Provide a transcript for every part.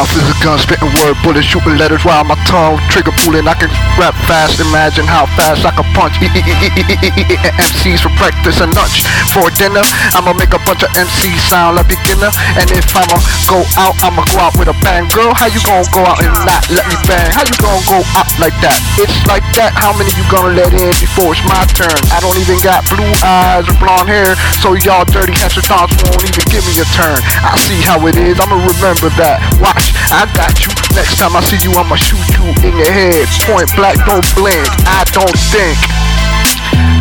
mouth is a gun, spitting word bullets, shooting letters while my tongue trigger pulling. I can rap fast, imagine how fast I can punch. MCs for breakfast and lunch. For dinner, I'ma make a bunch of MCs sound like beginner. And if I'ma go out, I'ma go out with a bang. Girl, how you gonna go out and not let me bang? How you gonna go out like that? It's like that. How many you gonna let in before it's my turn? I don't even got blue eyes or blonde hair, so y'all dirty heterodox won't even give me a turn. I see how it is. I'ma remember that. Watch, I got you. Next time I see you, I'ma shoot you in the head. Point black, don't blink. I don't think.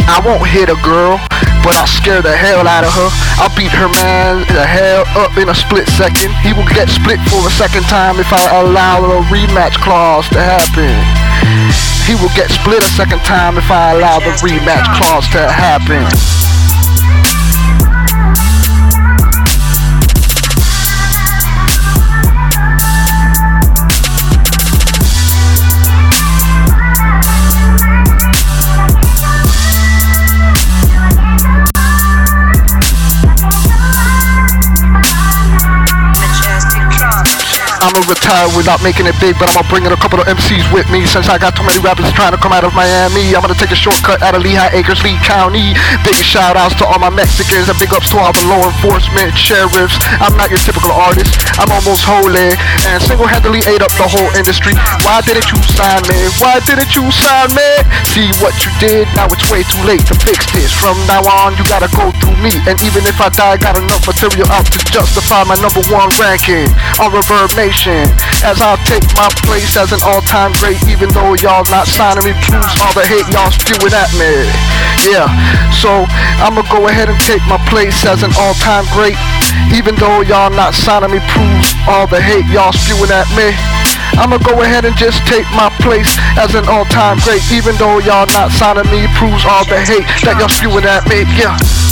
I won't hit a girl, but I'll scare the hell out of her. I'll beat her man the hell up in a split second. He will get split for a second time if I allow a rematch clause to happen. He will get split a second time if I allow the rematch clause to happen. I'ma retire without making it big, but I'ma bring in a couple of MCs with me. Since I got too many rappers trying to come out of Miami, I'm gonna take a shortcut out of Lehigh Acres, Lee County. Big shout outs to all my Mexicans and big ups to all the law enforcement, sheriffs. I'm not your typical artist, I'm almost holy and single handedly ate up the whole industry. Why didn't you sign me? Why didn't you sign me? See what you did, now it's way too late to fix this. From now on, you gotta go through me. And even if I die, got enough material out to justify my number one ranking on Reverb Nation as I'll take my place as an all-time great even though y'all not signing me proves all the hate y'all spewing at me. Yeah so I'ma go ahead and take my place as an all-time great. Even though y'all not signing me proves all the hate y'all spewing at me. I'ma go ahead and just take my place as an all-time great. Even though y'all not signing me proves all the hate that y'all spewing at me. Yeah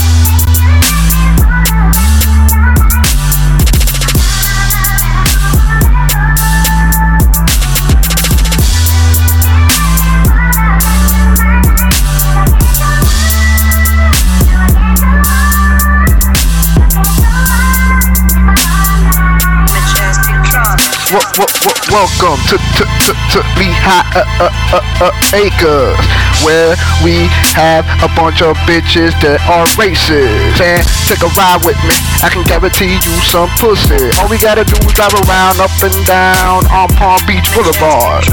welcome to, to, to, to Lehigh uh, uh, uh, Acres, where we have a bunch of bitches that are racist. And take a ride with me, I can guarantee you some pussy. All we gotta do is drive around up and down on Palm Beach Boulevard.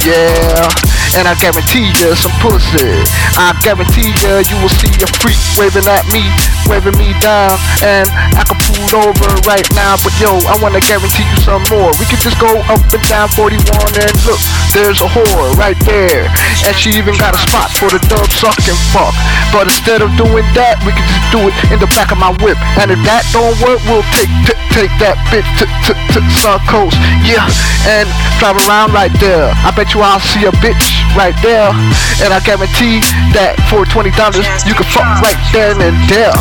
Yeah, and I guarantee you some pussy. I guarantee you, you will see a freak waving at me, waving me down, and I can pull over right now. But yo, I wanna guarantee you some more. We can just go up and down 41 and look, there's a whore right there, and she even got a spot for the dub sucking fuck. But instead of doing that, we can just do it in the back of my whip. And if that don't work, we'll take t- take that bitch to to to Sun Coast, yeah, and drive around right there. I bet you I'll see a bitch right there, and I guarantee that for twenty dollars you can fuck right then and there.